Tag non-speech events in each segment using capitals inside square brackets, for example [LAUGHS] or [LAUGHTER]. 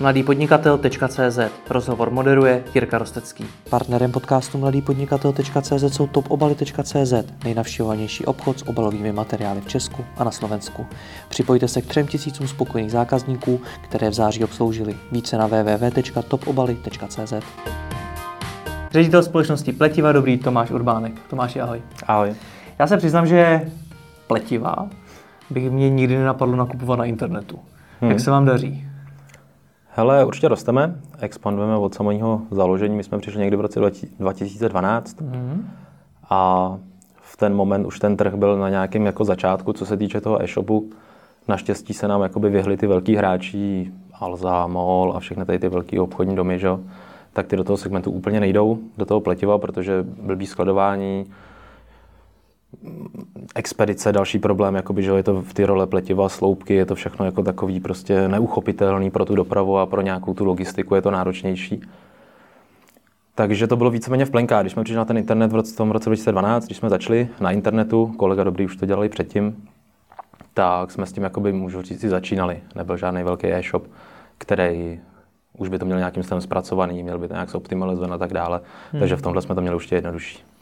mladýpodnikatel.cz Rozhovor moderuje Jirka Rostecký. Partnerem podcastu mladýpodnikatel.cz jsou topobaly.cz nejnavštěvovanější obchod s obalovými materiály v Česku a na Slovensku. Připojte se k třem tisícům spokojených zákazníků, které v září obsloužili. Více na www.topobaly.cz Ředitel společnosti Pletiva Dobrý Tomáš Urbánek. Tomáši, ahoj. Ahoj. Já se přiznám, že pletiva bych mě nikdy nenapadlo nakupovat na internetu. Hmm. Jak se vám daří? Hele, určitě rosteme, expandujeme od samého založení. My jsme přišli někdy v roce 2012 hmm. a v ten moment už ten trh byl na nějakém jako začátku, co se týče toho e-shopu. Naštěstí se nám jakoby vyhli ty velký hráči, Alza, MOL a všechny tady ty velké obchodní domy, že? tak ty do toho segmentu úplně nejdou, do toho pletiva, protože blbý skladování, expedice, další problém, jakoby, že je to v ty role pletiva, sloupky, je to všechno jako takový prostě neuchopitelný pro tu dopravu a pro nějakou tu logistiku je to náročnější. Takže to bylo víceméně v plenkách. Když jsme přišli na ten internet v tom roce 2012, když jsme začali na internetu, kolega Dobrý už to dělali předtím, tak jsme s tím, jakoby, můžu říct, si začínali. Nebyl žádný velký e-shop, který už by to měl nějakým způsobem zpracovaný, měl by to nějak zoptimalizovat a tak dále. Hmm. Takže v tomhle jsme to měli už jednodušší.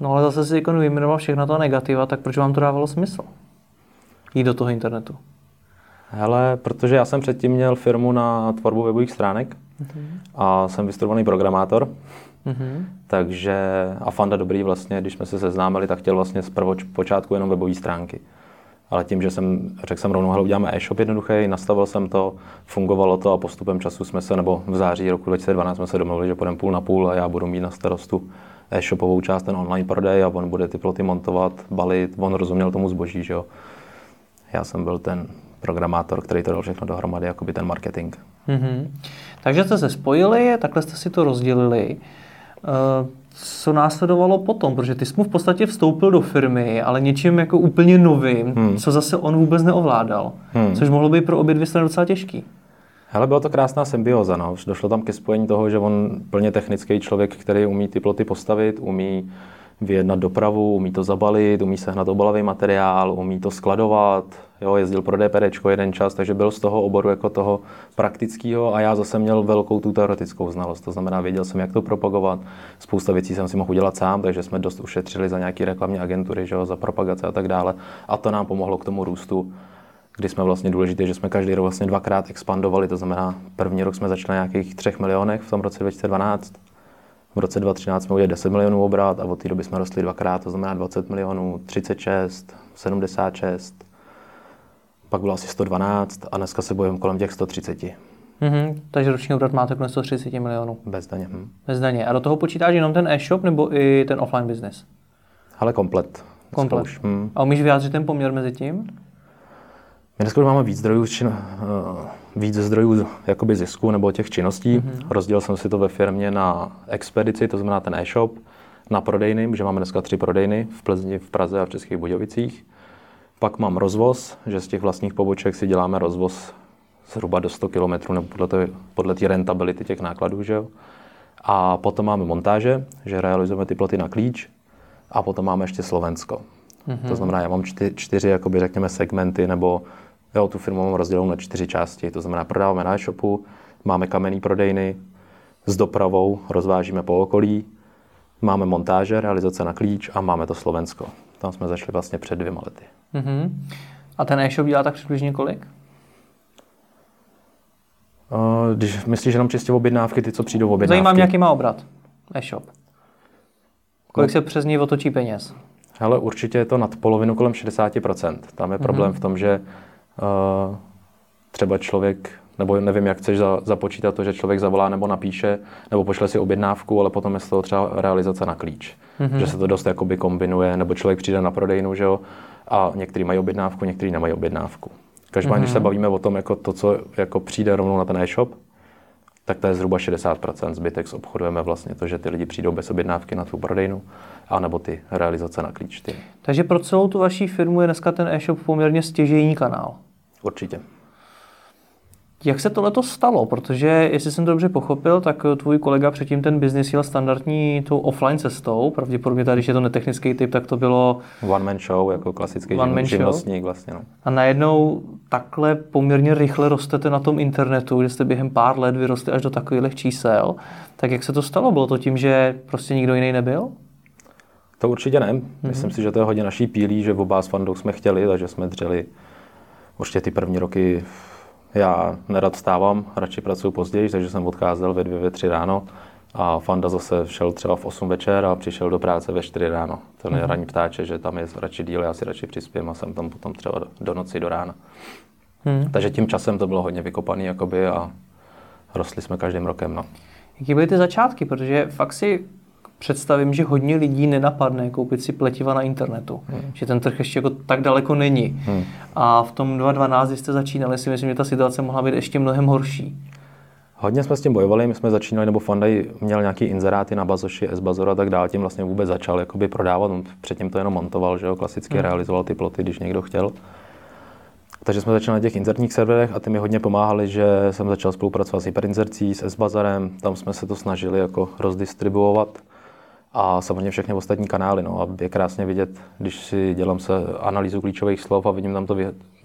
No ale zase si jako vyjmenoval všechna ta negativa, tak proč vám to dávalo smysl? Jít do toho internetu. Hele, protože já jsem předtím měl firmu na tvorbu webových stránek uh-huh. a jsem vystudovaný programátor. Uh-huh. Takže a Fanda Dobrý vlastně, když jsme se seznámili, tak chtěl vlastně z počátku jenom webové stránky. Ale tím, že jsem řekl jsem rovnou, hele, uděláme e-shop jednoduchý, nastavil jsem to, fungovalo to a postupem času jsme se, nebo v září roku 2012 jsme se domluvili, že půjdeme půl na půl a já budu mít na starostu e-shopovou část, ten online prodej a on bude ty ploty montovat, balit, on rozuměl tomu zboží, že jo. Já jsem byl ten programátor, který to dal všechno dohromady, jakoby ten marketing. Mm-hmm. Takže jste se spojili, takhle jste si to rozdělili. Uh, co následovalo potom? Protože ty jsi mu v podstatě vstoupil do firmy, ale něčím jako úplně novým, hmm. co zase on vůbec neovládal. Hmm. Což mohlo být pro obě dvě strany docela těžký. Hele, byla to krásná symbioza. No. Došlo tam ke spojení toho, že on plně technický člověk, který umí ty ploty postavit, umí vyjednat dopravu, umí to zabalit, umí sehnat obalový materiál, umí to skladovat, jo, jezdil pro DPD jeden čas, takže byl z toho oboru jako toho praktického a já zase měl velkou tu teoretickou znalost, to znamená, věděl jsem, jak to propagovat, spousta věcí jsem si mohl udělat sám, takže jsme dost ušetřili za nějaké reklamní agentury, že jo, za propagace a tak dále a to nám pomohlo k tomu růstu kdy jsme vlastně důležité, že jsme každý rok vlastně dvakrát expandovali, to znamená, první rok jsme začali na nějakých 3 milionech v tom roce 2012, v roce 2013 jsme udělali 10 milionů obrat a od té doby jsme rostli dvakrát, to znamená 20 milionů, 36, 76, pak bylo asi 112 a dneska se bojujeme kolem těch 130. Mm-hmm, takže roční obrat máte kolem 130 milionů. Bez daně. Hm. Bez daně. A do toho počítáš jenom ten e-shop nebo i ten offline business? Ale komplet. Komplet. Už, hm. A umíš vyjádřit ten poměr mezi tím? My dneska máme víc zdrojů, čin, uh, víc zdrojů jakoby zisku nebo těch činností. Mm-hmm. Rozdělil jsem si to ve firmě na expedici, to znamená ten e-shop, na prodejny, že máme dneska tři prodejny v Plzni, v Praze a v Českých Budějovicích. Pak mám rozvoz, že z těch vlastních poboček si děláme rozvoz zhruba do 100 km nebo podle té, podle té rentability těch nákladů. Že jo? A potom máme montáže, že realizujeme ty ploty na klíč. A potom máme ještě Slovensko. Mm-hmm. To znamená, já mám čty, čtyři, jakoby, řekněme, segmenty nebo Jo, tu firmu mám rozdělenou na čtyři části. To znamená, prodáváme na e-shopu, máme kamenný prodejny s dopravou, rozvážíme po okolí, máme montáže, realizace na klíč a máme to Slovensko. Tam jsme začali vlastně před dvěma lety. Mm-hmm. A ten e-shop dělá tak přibližně kolik? Když myslíš jenom čistě objednávky, ty, co přijdou v objednávky. Zajímá mě, jaký má obrat e-shop. Kolik no. se přes něj otočí peněz? Ale určitě je to nad polovinu kolem 60%. Tam je problém mm-hmm. v tom, že třeba člověk, nebo nevím, jak chceš za, započítat to, že člověk zavolá nebo napíše, nebo pošle si objednávku, ale potom je z toho třeba realizace na klíč. Mm-hmm. Že se to dost jakoby kombinuje, nebo člověk přijde na prodejnu, že jo, a někteří mají objednávku, někteří nemají objednávku. Každopádně, mm-hmm. když se mhm. bavíme o tom, jako to, co jako přijde rovnou na ten e-shop, tak to je zhruba 60%. Zbytek obchodujeme vlastně to, že ty lidi přijdou bez objednávky na tu prodejnu, anebo ty realizace na klíč. Ty. Takže pro celou tu vaší firmu je dneska ten e-shop poměrně stěžejní kanál. Určitě. Jak se tohle stalo? Protože, jestli jsem to dobře pochopil, tak tvůj kolega předtím ten biznis jel standardní tou offline cestou. Pravděpodobně tady, když je to netechnický typ, tak to bylo... One man show, jako klasický One man živnostník vlastně. No. A najednou takhle poměrně rychle rostete na tom internetu, kde jste během pár let vyrostli až do takových čísel. Tak jak se to stalo? Bylo to tím, že prostě nikdo jiný nebyl? To určitě ne. Mm-hmm. Myslím si, že to je hodně naší pílí, že v oba s Fandou jsme chtěli, takže jsme dřeli určitě ty první roky já nerad stávám, radši pracuji později, takže jsem odcházel ve dvě, ve tři ráno a Fanda zase šel třeba v 8 večer a přišel do práce ve 4 ráno. To je mm-hmm. ranní ptáče, že tam je radši díl, já si radši přispím a jsem tam potom třeba do noci, do rána. Mm. Takže tím časem to bylo hodně vykopaný jakoby a rostli jsme každým rokem. No. Jaký byly ty začátky? Protože fakt si představím, že hodně lidí nenapadne koupit si pletiva na internetu. Hmm. Že ten trh ještě jako tak daleko není. Hmm. A v tom 2012, kdy jste začínali, si myslím, že ta situace mohla být ještě mnohem horší. Hodně jsme s tím bojovali, my jsme začínali, nebo Fandaj měl nějaký inzeráty na Bazoši, S-Bazor a tak dále, tím vlastně vůbec začal jakoby prodávat, on předtím to jenom montoval, že jo, klasicky hmm. realizoval ty ploty, když někdo chtěl. Takže jsme začali na těch inzertních serverech a ty mi hodně pomáhali, že jsem začal spolupracovat s Hyperinzercí, s S-Bazarem, tam jsme se to snažili jako rozdistribuovat a samozřejmě všechny ostatní kanály. No. A je krásně vidět, když si dělám se analýzu klíčových slov a vidím tam to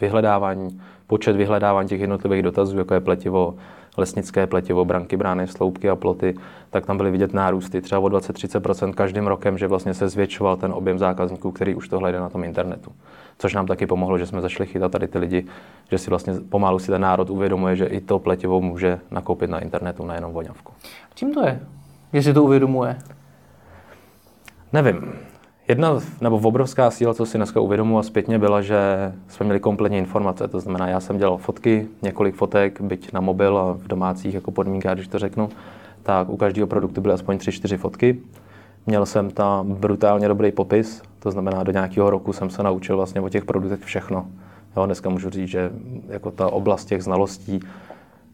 vyhledávání, počet vyhledávání těch jednotlivých dotazů, jako je pletivo, lesnické pletivo, branky, brány, sloupky a ploty, tak tam byly vidět nárůsty třeba o 20-30% každým rokem, že vlastně se zvětšoval ten objem zákazníků, který už to hledá na tom internetu. Což nám taky pomohlo, že jsme začali chytat tady ty lidi, že si vlastně pomalu si ten národ uvědomuje, že i to pletivo může nakoupit na internetu, nejenom voňavku. Čím to je, že si to uvědomuje? Nevím. Jedna nebo obrovská síla, co si dneska uvědomuji a zpětně byla, že jsme měli kompletní informace. To znamená, já jsem dělal fotky, několik fotek, byť na mobil a v domácích jako podmínkách, když to řeknu, tak u každého produktu byly aspoň 3-4 fotky. Měl jsem tam brutálně dobrý popis, to znamená, do nějakého roku jsem se naučil vlastně o těch produktech všechno. Jo, dneska můžu říct, že jako ta oblast těch znalostí,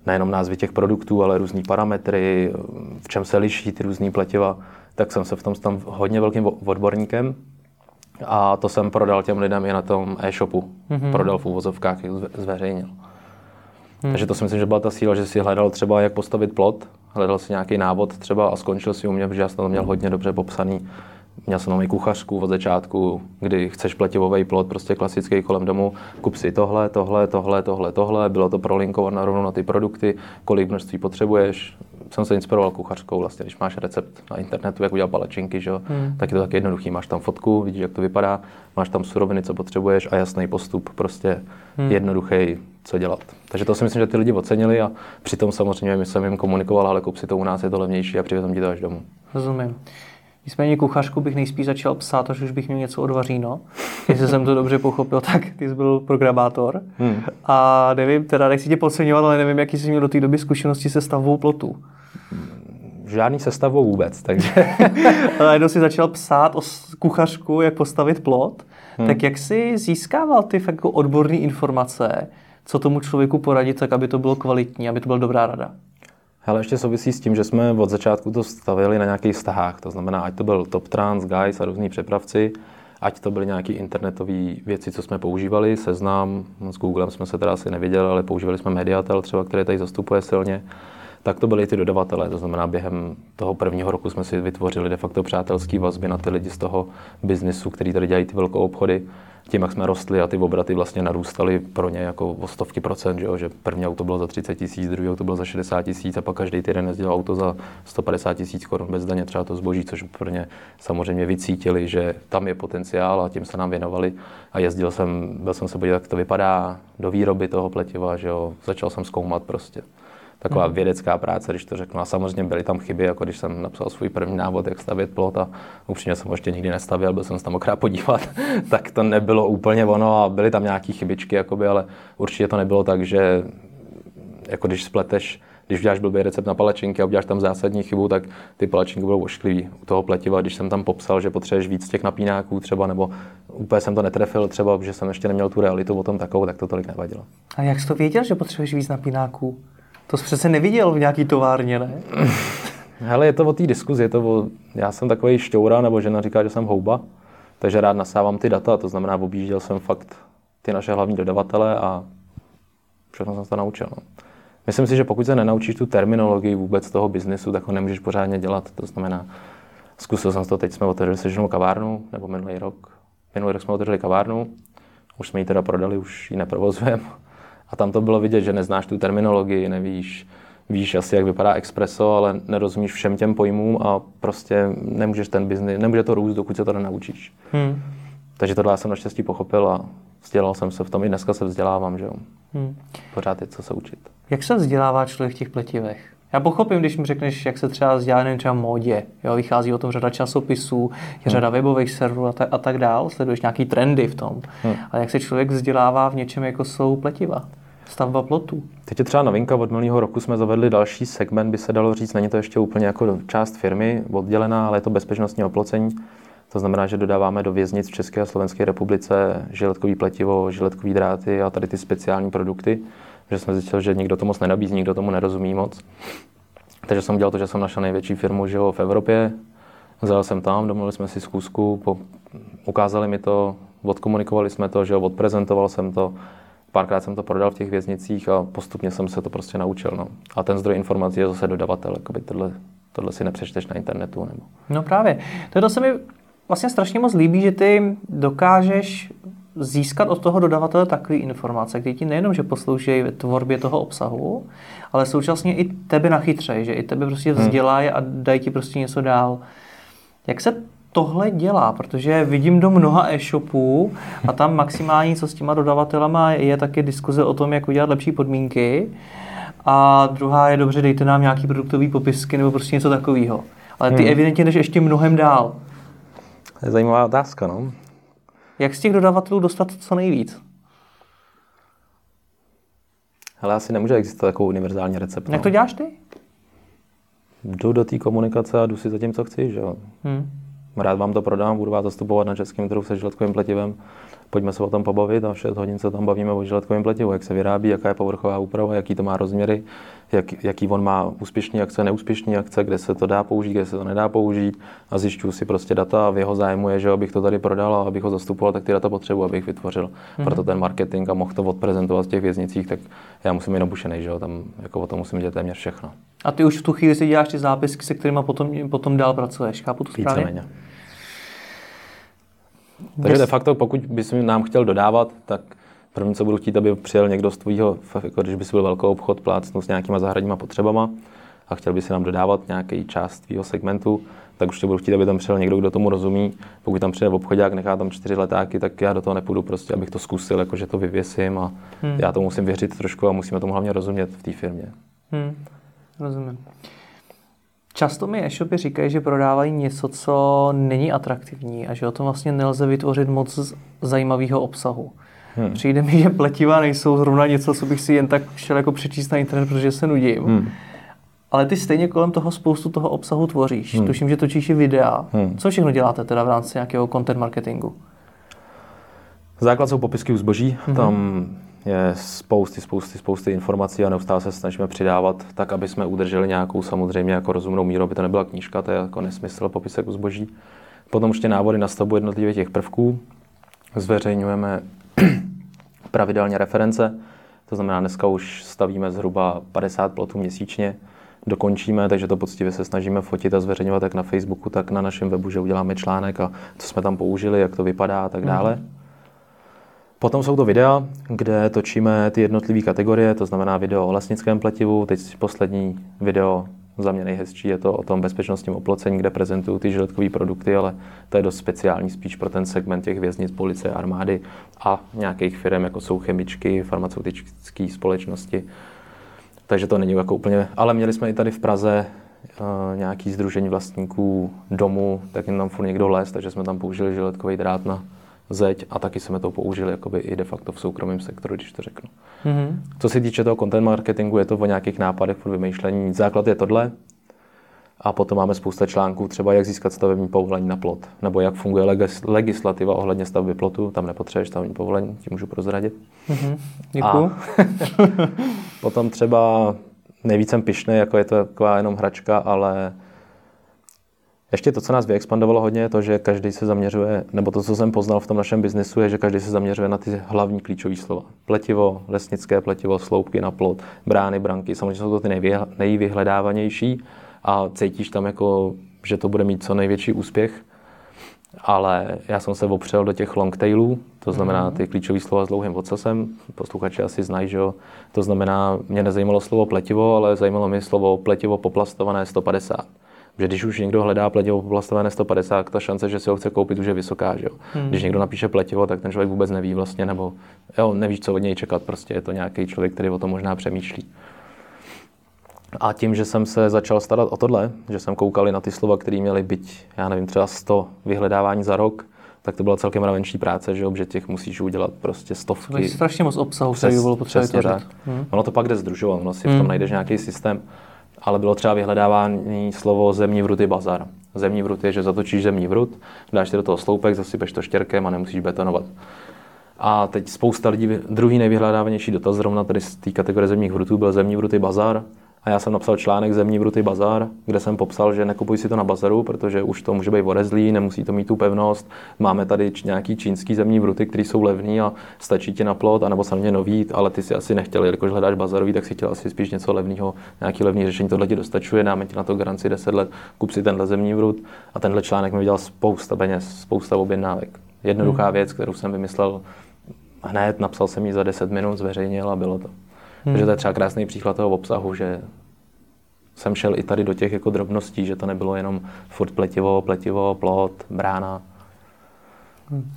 nejenom názvy těch produktů, ale různý parametry, v čem se liší ty různé pletiva, tak jsem se v tom stal hodně velkým odborníkem. A to jsem prodal těm lidem i na tom e-shopu. Mm-hmm. Prodal v úvozovkách, zveřejnil. Hmm. Takže to si myslím, že byla ta síla, že si hledal třeba, jak postavit plot, hledal si nějaký návod třeba a skončil si u mě, protože já jsem to měl hodně dobře popsaný Měl jsem tam i kuchařku od začátku, kdy chceš pletivový plot, prostě klasický kolem domu, kup si tohle, tohle, tohle, tohle, tohle, bylo to prolinkované rovnou na ty produkty, kolik množství potřebuješ. Jsem se inspiroval kuchařkou, vlastně, když máš recept na internetu, jak udělat palačinky, že? Hmm. tak je to tak jednoduchý. Máš tam fotku, vidíš, jak to vypadá, máš tam suroviny, co potřebuješ a jasný postup, prostě hmm. jednoduchý, co dělat. Takže to si myslím, že ty lidi ocenili a přitom samozřejmě jsem jim komunikoval, ale kup si to u nás, je to levnější a přivezem ti to až domů. Rozumím. Nicméně kuchařku bych nejspíš začal psát, až už bych měl něco odvaříno. Jestli jsem to dobře pochopil, tak ty jsi byl programátor. Hmm. A nevím, teda nechci tě podceňovat, ale nevím, jaký jsi měl do té doby zkušenosti se stavbou plotu. Žádný sestavou vůbec, takže... [LAUGHS] ale jednou si začal psát o kuchařku, jak postavit plot. Hmm. Tak jak jsi získával ty fakt jako odborné informace, co tomu člověku poradit, tak aby to bylo kvalitní, aby to byla dobrá rada? Ale ještě souvisí s tím, že jsme od začátku to stavili na nějakých vztahách. To znamená, ať to byl Top Trans, Guys a různí přepravci, ať to byly nějaké internetové věci, co jsme používali, seznam, s Googlem jsme se teda asi neviděli, ale používali jsme Mediatel třeba, který tady zastupuje silně, tak to byly ty dodavatelé. To znamená, během toho prvního roku jsme si vytvořili de facto přátelské vazby na ty lidi z toho biznisu, který tady dělají ty velké obchody tím, jak jsme rostli a ty obraty vlastně narůstaly pro ně jako o stovky procent, že, jo? že první auto bylo za 30 tisíc, druhý auto bylo za 60 tisíc a pak každý týden jezdil auto za 150 tisíc korun bez daně třeba to zboží, což pro ně samozřejmě vycítili, že tam je potenciál a tím se nám věnovali a jezdil jsem, byl jsem se podívat, jak to vypadá do výroby toho pletiva, že jo? začal jsem zkoumat prostě taková hmm. vědecká práce, když to řeknu. A samozřejmě byly tam chyby, jako když jsem napsal svůj první návod, jak stavět plot a upřímně jsem ho ještě nikdy nestavil, byl jsem se tam okrát podívat, [LAUGHS] tak to nebylo úplně ono a byly tam nějaké chybičky, jakoby, ale určitě to nebylo tak, že jako když spleteš když uděláš blbý recept na palačinky a uděláš tam zásadní chybu, tak ty palačinky budou ošklivý u toho pletiva. Když jsem tam popsal, že potřebuješ víc těch napínáků třeba, nebo úplně jsem to netrefil třeba, že jsem ještě neměl tu realitu o tom takovou, tak to tolik nevadilo. A jak jsi to věděl, že potřebuješ víc napínáků? To jsi přece neviděl v nějaký továrně, ne? [LAUGHS] Hele, je to o té diskuzi, je to o, já jsem takový šťoura, nebo žena říká, že jsem houba, takže rád nasávám ty data, to znamená, objížděl jsem fakt ty naše hlavní dodavatele a všechno jsem se to naučil. No. Myslím si, že pokud se nenaučíš tu terminologii vůbec toho biznesu, tak ho nemůžeš pořádně dělat. To znamená, zkusil jsem to, teď jsme otevřeli seženou kavárnu, nebo minulý rok. Minulý rok jsme otevřeli kavárnu, už jsme ji teda prodali, už ji neprovozujeme. A tam to bylo vidět, že neznáš tu terminologii, nevíš, víš asi, jak vypadá expreso, ale nerozumíš všem těm pojmům a prostě nemůžeš ten biznis, nemůže to růst, dokud se to nenaučíš. Hmm. Takže tohle já jsem naštěstí pochopil a vzdělal jsem se v tom, i dneska se vzdělávám, že jo. Hmm. Pořád je co se učit. Jak se vzdělává člověk v těch pletivech? Já pochopím, když mi řekneš, jak se třeba vzdělá nevím, třeba módě. Jo, vychází o tom řada časopisů, je hmm. řada webových serverů a, ta, a tak dál, sleduješ nějaký trendy v tom. Hmm. Ale jak se člověk vzdělává v něčem, jako jsou pletiva? stavba plotů. Teď je třeba novinka, od minulého roku jsme zavedli další segment, by se dalo říct, není to ještě úplně jako část firmy oddělená, ale je to bezpečnostní oplocení. To znamená, že dodáváme do věznic v České a Slovenské republice žiletkový pletivo, žiletkový dráty a tady ty speciální produkty, že jsme zjistili, že nikdo to moc nenabízí, nikdo tomu nerozumí moc. Takže jsem dělal to, že jsem našel největší firmu že v Evropě, Zajel jsem tam, domluvili jsme si zkusku, po, ukázali mi to, odkomunikovali jsme to, že jo, odprezentoval jsem to, párkrát jsem to prodal v těch věznicích a postupně jsem se to prostě naučil. No. A ten zdroj informací je zase dodavatel, jakoby tohle, tohle si nepřečteš na internetu. Nebo... No právě. To se mi vlastně strašně moc líbí, že ty dokážeš získat od toho dodavatele takové informace, které ti nejenom, že poslouží v tvorbě toho obsahu, ale současně i tebe nachytřejí, že i tebe prostě hmm. vzdělají a dají ti prostě něco dál. Jak se tohle dělá, protože vidím do mnoha e-shopů a tam maximální, co s těma dodavatelama je taky diskuze o tom, jak udělat lepší podmínky. A druhá je dobře, dejte nám nějaký produktový popisky nebo prostě něco takového. Ale ty hmm. evidentně jdeš ještě mnohem dál. To je zajímavá otázka, no. Jak z těch dodavatelů dostat co nejvíc? Ale asi nemůže existovat takovou univerzální recept. Jak no. to děláš ty? Jdu do té komunikace a jdu si za tím, co chci, že jo. Hmm rád vám to prodám, budu vás zastupovat na českém trhu se žiletkovým pletivem. Pojďme se o tom pobavit a 6 hodin se tam bavíme o žiletkovém pletivu, jak se vyrábí, jaká je povrchová úprava, jaký to má rozměry, jak, jaký on má úspěšný akce, neúspěšný akce, kde se to dá použít, kde se to nedá použít a zjišťuju si prostě data a v jeho zájmu je, že abych to tady prodal a abych ho zastupoval, tak ty data potřebuji, abych vytvořil. Mm-hmm. Proto ten marketing a mohl to odprezentovat v těch věznicích, tak já musím být obušený, že jo, tam jako o tom musím dělat téměř všechno. A ty už v tu chvíli si děláš ty zápisky, se kterými potom, potom dál pracuješ, chápu to správně? Víceméně. Takže de facto, pokud bys nám chtěl dodávat, tak první, co budu chtít, aby přijel někdo z tvýho, jako když bys byl velký obchod, plácnu s nějakýma zahradníma potřebama a chtěl by si nám dodávat nějaký část tvýho segmentu, tak už tě budu chtít, aby tam přijel někdo, kdo tomu rozumí. Pokud tam přijde v obchodák, nechá tam čtyři letáky, tak já do toho nepůjdu prostě, abych to zkusil, jakože to vyvěsím a hmm. já to musím věřit trošku a musíme tomu hlavně rozumět v té firmě. Hmm. Rozumím. Často mi e-shopy říkají, že prodávají něco, co není atraktivní a že o tom vlastně nelze vytvořit moc zajímavého obsahu. Hmm. Přijde mi, že pletiva nejsou zrovna něco, co bych si jen tak šel jako přečíst na internet, protože se nudím. Hmm. Ale ty stejně kolem toho spoustu toho obsahu tvoříš. Hmm. Tuším, že točíš i videa. Hmm. Co všechno děláte teda v rámci nějakého content marketingu? Základ jsou popisky u zboží. Hmm. Tam je spousty, spousty, spousty informací a neustále se snažíme přidávat tak, aby jsme udrželi nějakou samozřejmě jako rozumnou míru, aby to nebyla knížka, to je jako nesmysl popisek u zboží. Potom ještě návody na stavbu jednotlivých těch prvků. Zveřejňujeme pravidelně reference, to znamená, dneska už stavíme zhruba 50 plotů měsíčně, dokončíme, takže to poctivě se snažíme fotit a zveřejňovat jak na Facebooku, tak na našem webu, že uděláme článek a co jsme tam použili, jak to vypadá a tak dále. Mm. Potom jsou to videa, kde točíme ty jednotlivé kategorie, to znamená video o lesnickém pletivu, teď poslední video za mě nejhezčí je to o tom bezpečnostním oplocení, kde prezentují ty žiletkové produkty, ale to je dost speciální spíš pro ten segment těch věznic, policie, armády a nějakých firm, jako jsou chemičky, farmaceutické společnosti. Takže to není jako úplně, ale měli jsme i tady v Praze uh, nějaký združení vlastníků domu, tak jim tam furt někdo les, takže jsme tam použili žiletkový drát na zeď a taky jsme to použili jakoby i de facto v soukromém sektoru, když to řeknu. Mm-hmm. Co se týče toho content marketingu, je to o nějakých nápadech pro vymýšlení. Základ je tohle, a potom máme spousta článků, třeba jak získat stavební povolení na plot, nebo jak funguje legis- legislativa ohledně stavby plotu, tam nepotřebuješ stavební povolení, ti můžu prozradit. Mm-hmm. Děkuju. [LAUGHS] Potom třeba nejvíc jsem pišný, jako je to taková jenom hračka, ale Ještě to, co nás vyexpandovalo hodně, je to, že každý se zaměřuje, nebo to, co jsem poznal v tom našem biznesu, je, že každý se zaměřuje na ty hlavní klíčové slova. Pletivo, lesnické pletivo, sloupky na plot, brány, branky. Samozřejmě jsou to ty nejvyhledávanější a cítíš tam jako, že to bude mít co největší úspěch. Ale já jsem se opřel do těch long tailů, to znamená mhm. ty klíčové slova s dlouhým odsasem. Posluchači asi znají, že jo. To znamená, mě nezajímalo slovo pletivo, ale zajímalo mi slovo pletivo poplastované 150 že když už někdo hledá pletivo poplastované 150, ta šance, že si ho chce koupit, už je vysoká. Že jo? Hmm. Když někdo napíše pletivo, tak ten člověk vůbec neví vlastně, nebo jo, neví, co od něj čekat. Prostě je to nějaký člověk, který o tom možná přemýšlí. A tím, že jsem se začal starat o tohle, že jsem koukal na ty slova, které měly být, já nevím, třeba 100 vyhledávání za rok, tak to byla celkem ravenční práce, že, že těch musíš udělat prostě stovky. To je strašně moc obsahu, který bylo potřeba hmm. Ono to pak jde združovat, ono si hmm. v tom hmm. najdeš nějaký systém ale bylo třeba vyhledávání slovo zemní vruty bazar. Zemní vrut je, že zatočíš zemní vrut, dáš si do toho sloupek, zasypeš to štěrkem a nemusíš betonovat. A teď spousta lidí, druhý nejvyhledávanější dotaz zrovna tady z té kategorie zemních vrutů byl zemní vruty bazar. A já jsem napsal článek Zemní vruty bazar, kde jsem popsal, že nekupuj si to na bazaru, protože už to může být vorezlý, nemusí to mít tu pevnost. Máme tady nějaký čínský zemní vruty, které jsou levný a stačí ti na plot, anebo samozřejmě nový, ale ty si asi nechtěl, jakož hledáš bazarový, tak si chtěl asi spíš něco levného, nějaký levný řešení. Tohle ti dostačuje, dáme ti na to garanci 10 let, kup si tenhle zemní vrut a tenhle článek mi vydělal spousta peněz, spousta objednávek. Jednoduchá hmm. věc, kterou jsem vymyslel hned, napsal jsem ji za 10 minut, zveřejnil a bylo to. Hmm. Takže to je třeba krásný příklad toho obsahu, že jsem šel i tady do těch jako drobností, že to nebylo jenom furt pletivo, pletivo, plot, brána. Hmm.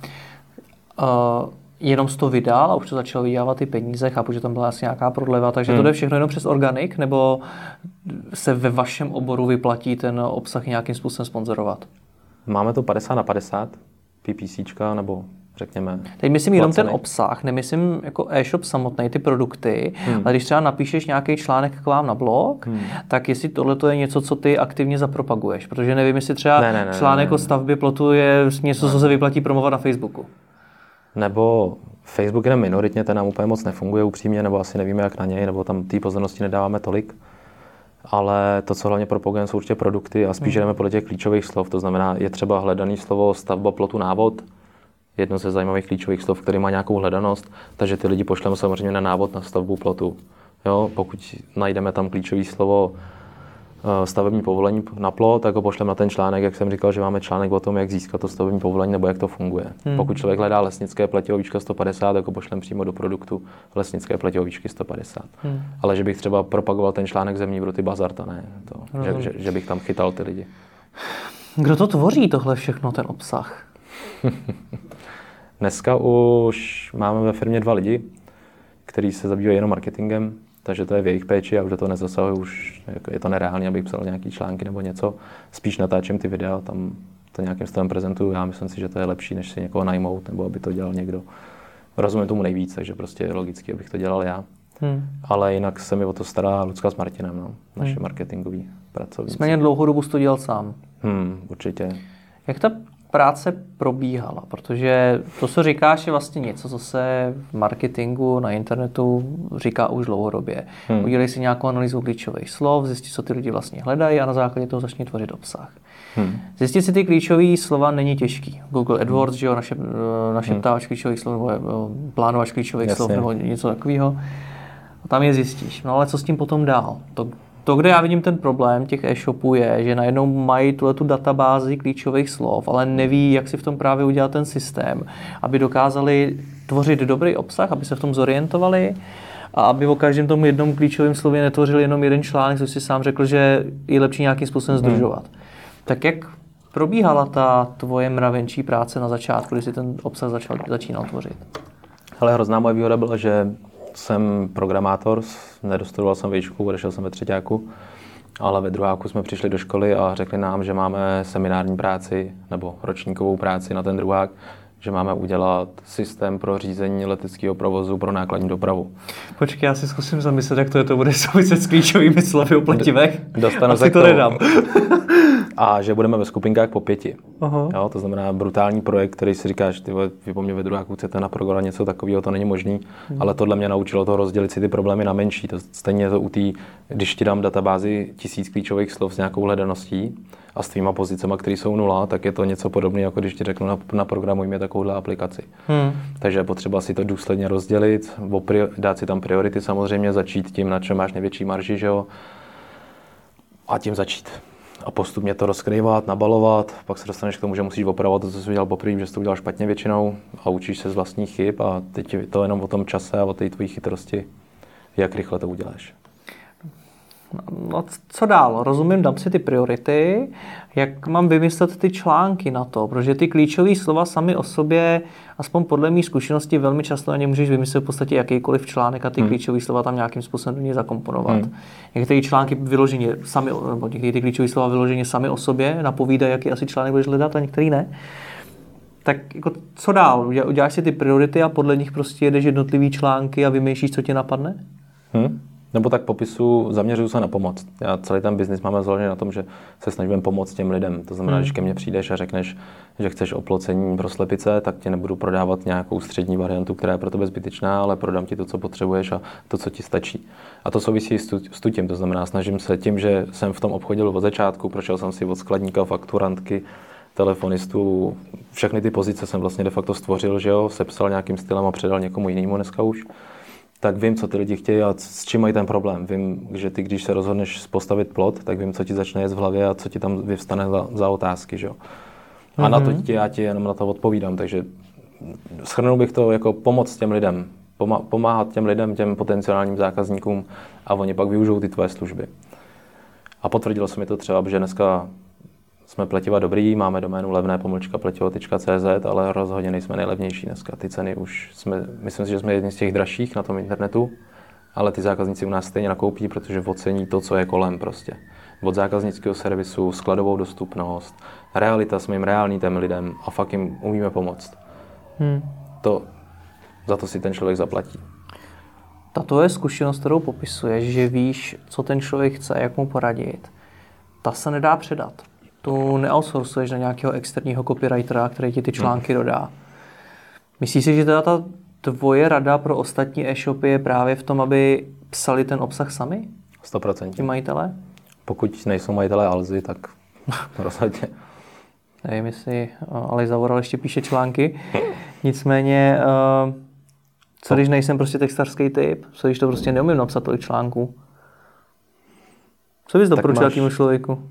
Uh, jenom z to vydal a už to začalo vydělávat ty peníze, chápu, že tam byla asi nějaká prodleva, takže hmm. to jde všechno jenom přes organik, nebo se ve vašem oboru vyplatí ten obsah nějakým způsobem sponzorovat? Máme to 50 na 50, PPCčka nebo řekněme. Teď myslím jenom ten obsah, nemyslím jako e-shop samotný, ty produkty, hmm. ale když třeba napíšeš nějaký článek k vám na blog, hmm. tak jestli tohle je něco, co ty aktivně zapropaguješ, protože nevím, jestli třeba ne, ne, ne, článek ne, ne, ne. o stavbě plotu je něco, co se vyplatí promovat na Facebooku. Nebo Facebook je minoritně, ten nám úplně moc nefunguje upřímně, nebo asi nevíme, jak na něj, nebo tam té pozornosti nedáváme tolik. Ale to, co hlavně propagujeme, jsou určitě produkty a spíš hmm. jdeme podle těch klíčových slov. To znamená, je třeba hledaný slovo stavba plotu návod, jedno ze zajímavých klíčových slov, který má nějakou hledanost, takže ty lidi pošleme samozřejmě na návod na stavbu plotu. Jo, pokud najdeme tam klíčové slovo eh, stavební povolení na plot, tak ho pošleme na ten článek, jak jsem říkal, že máme článek o tom, jak získat to stavební povolení nebo jak to funguje. Hmm. Pokud člověk hledá lesnické pletivovíčka 150, tak ho pošleme přímo do produktu lesnické pletivovíčky 150. Hmm. Ale že bych třeba propagoval ten článek zemní vruty bazar, to ne. To, že, že, že, bych tam chytal ty lidi. Kdo to tvoří tohle všechno, ten obsah? [LAUGHS] Dneska už máme ve firmě dva lidi, kteří se zabývají jenom marketingem, takže to je v jejich péči a už do toho nezasahuji, už je to nereálně, abych psal nějaký články nebo něco. Spíš natáčím ty videa, tam to nějakým stylem prezentuju. Já myslím si, že to je lepší, než si někoho najmout nebo aby to dělal někdo. Rozumím tomu nejvíc, takže prostě je logicky, abych to dělal já. Hmm. Ale jinak se mi o to stará Lucka s Martinem, no, naše hmm. marketingový pracovníci. Nicméně dlouhou dobu to dělal sám. Hmm, určitě. Jak ta práce probíhala? Protože to, co říkáš, je vlastně něco, co se v marketingu na internetu říká už dlouhodobě. Hmm. Udělej si nějakou analýzu klíčových slov, zjistit, co ty lidi vlastně hledají a na základě toho začni tvořit obsah. Hmm. Zjistit si ty klíčové slova není těžký. Google hmm. AdWords, hmm. že jo, naše, naše hmm. ptávač klíčových slov, nebo eh, plánovač klíčových Jasně. slov, nebo něco takového. Tam je zjistíš. No ale co s tím potom dál? To, to, kde já vidím ten problém těch e-shopů je, že najednou mají tuhle tu databázi klíčových slov, ale neví, jak si v tom právě udělat ten systém, aby dokázali tvořit dobrý obsah, aby se v tom zorientovali a aby o každém tomu jednom klíčovém slově netvořili jenom jeden článek, což si sám řekl, že je lepší nějakým způsobem hmm. združovat. Hmm. Tak jak probíhala ta tvoje mravenčí práce na začátku, kdy jsi ten obsah začal, začínal tvořit? Ale hrozná moje výhoda byla, že jsem programátor, nedostudoval jsem výšku, odešel jsem ve třetíku, ale ve druháku jsme přišli do školy a řekli nám, že máme seminární práci nebo ročníkovou práci na ten druhák, že máme udělat systém pro řízení leteckého provozu pro nákladní dopravu. Počkej, já si zkusím zamyslet, jak to, je, to bude [LAUGHS] souviset s klíčovými slovy o pletivech. Dostanu se to nedám. [LAUGHS] a že budeme ve skupinkách po pěti. Aha. Jo, to znamená brutální projekt, který si říkáš, ty vole, vy po mně ve druháku chcete na program něco takového, to není možný, hmm. ale tohle mě naučilo to rozdělit si ty problémy na menší. To stejně to u té, když ti dám databázi tisíc klíčových slov s nějakou hledaností a s tvýma pozicema, které jsou nula, tak je to něco podobného, jako když ti řeknu na, na programuj mě takovouhle aplikaci. Hmm. Takže je potřeba si to důsledně rozdělit, dát si tam priority samozřejmě, začít tím, na čem máš největší marži, že jo, a tím začít a postupně to rozkrývat, nabalovat, pak se dostaneš k tomu, že musíš opravovat to, co jsi udělal poprvé, že jsi to udělal špatně většinou a učíš se z vlastních chyb a teď je to jenom o tom čase a o té tvojí chytrosti, jak rychle to uděláš. No, co dál? Rozumím, dám si ty priority. Jak mám vymyslet ty články na to? Protože ty klíčové slova sami o sobě, aspoň podle mých zkušeností, velmi často na ně můžeš vymyslet v podstatě jakýkoliv článek a ty hmm. klíčové slova tam nějakým způsobem do něj zakomponovat. Hmm. Některé články vyloženě sami, nebo některé ty klíčové slova vyloženě sami o sobě napovídají, jaký asi článek budeš hledat a některý ne. Tak jako co dál? Uděláš si ty priority a podle nich prostě jedeš jednotlivý články a vymýšlíš, co ti napadne? Hmm. Nebo tak popisu, zaměřuju se na pomoc. Já celý ten biznis máme založený na tom, že se snažíme pomoct těm lidem. To znamená, hmm. když ke mně přijdeš a řekneš, že chceš oplocení pro slepice, tak ti nebudu prodávat nějakou střední variantu, která je pro tebe zbytečná, ale prodám ti to, co potřebuješ a to, co ti stačí. A to souvisí s, tu, s tím, to znamená, snažím se tím, že jsem v tom obchodil od začátku, prošel jsem si od skladníka, fakturantky, telefonistů, všechny ty pozice jsem vlastně de facto stvořil, že jo, sepsal nějakým stylem a předal někomu jinému dneska už tak vím, co ty lidi chtějí a s čím mají ten problém. Vím, že ty, když se rozhodneš postavit plot, tak vím, co ti začne jet v hlavě a co ti tam vyvstane za, za otázky. Že? A mm-hmm. na to mhm. ti, já ti jenom na to odpovídám. Takže schrnul bych to jako pomoc těm lidem. Pomáhat těm lidem, těm potenciálním zákazníkům a oni pak využijou ty tvoje služby. A potvrdilo se mi to třeba, že dneska jsme pletiva dobrý, máme doménu levné pomlčka pletivo.cz, ale rozhodně nejsme nejlevnější dneska. Ty ceny už jsme, myslím si, že jsme jedni z těch dražších na tom internetu, ale ty zákazníci u nás stejně nakoupí, protože ocení to, co je kolem prostě. Od zákaznického servisu, skladovou dostupnost, realita, jsme jim reální těm lidem a fakt jim umíme pomoct. Hmm. To, za to si ten člověk zaplatí. Tato je zkušenost, kterou popisuješ, že víš, co ten člověk chce, jak mu poradit, ta se nedá předat tu neoutsourcuješ na nějakého externího copywritera, který ti ty články hmm. dodá. Myslíš si, že teda ta tvoje rada pro ostatní e-shopy je právě v tom, aby psali ten obsah sami? 100%. Ti majitelé? Pokud nejsou majitelé Alzy, tak [LAUGHS] rozhodně. Nevím, jestli Ale Zavoral ještě píše články. [LAUGHS] Nicméně, uh, co když nejsem prostě textařský typ? Co když to prostě neumím napsat tolik článků? Co bys doporučil máš... člověku?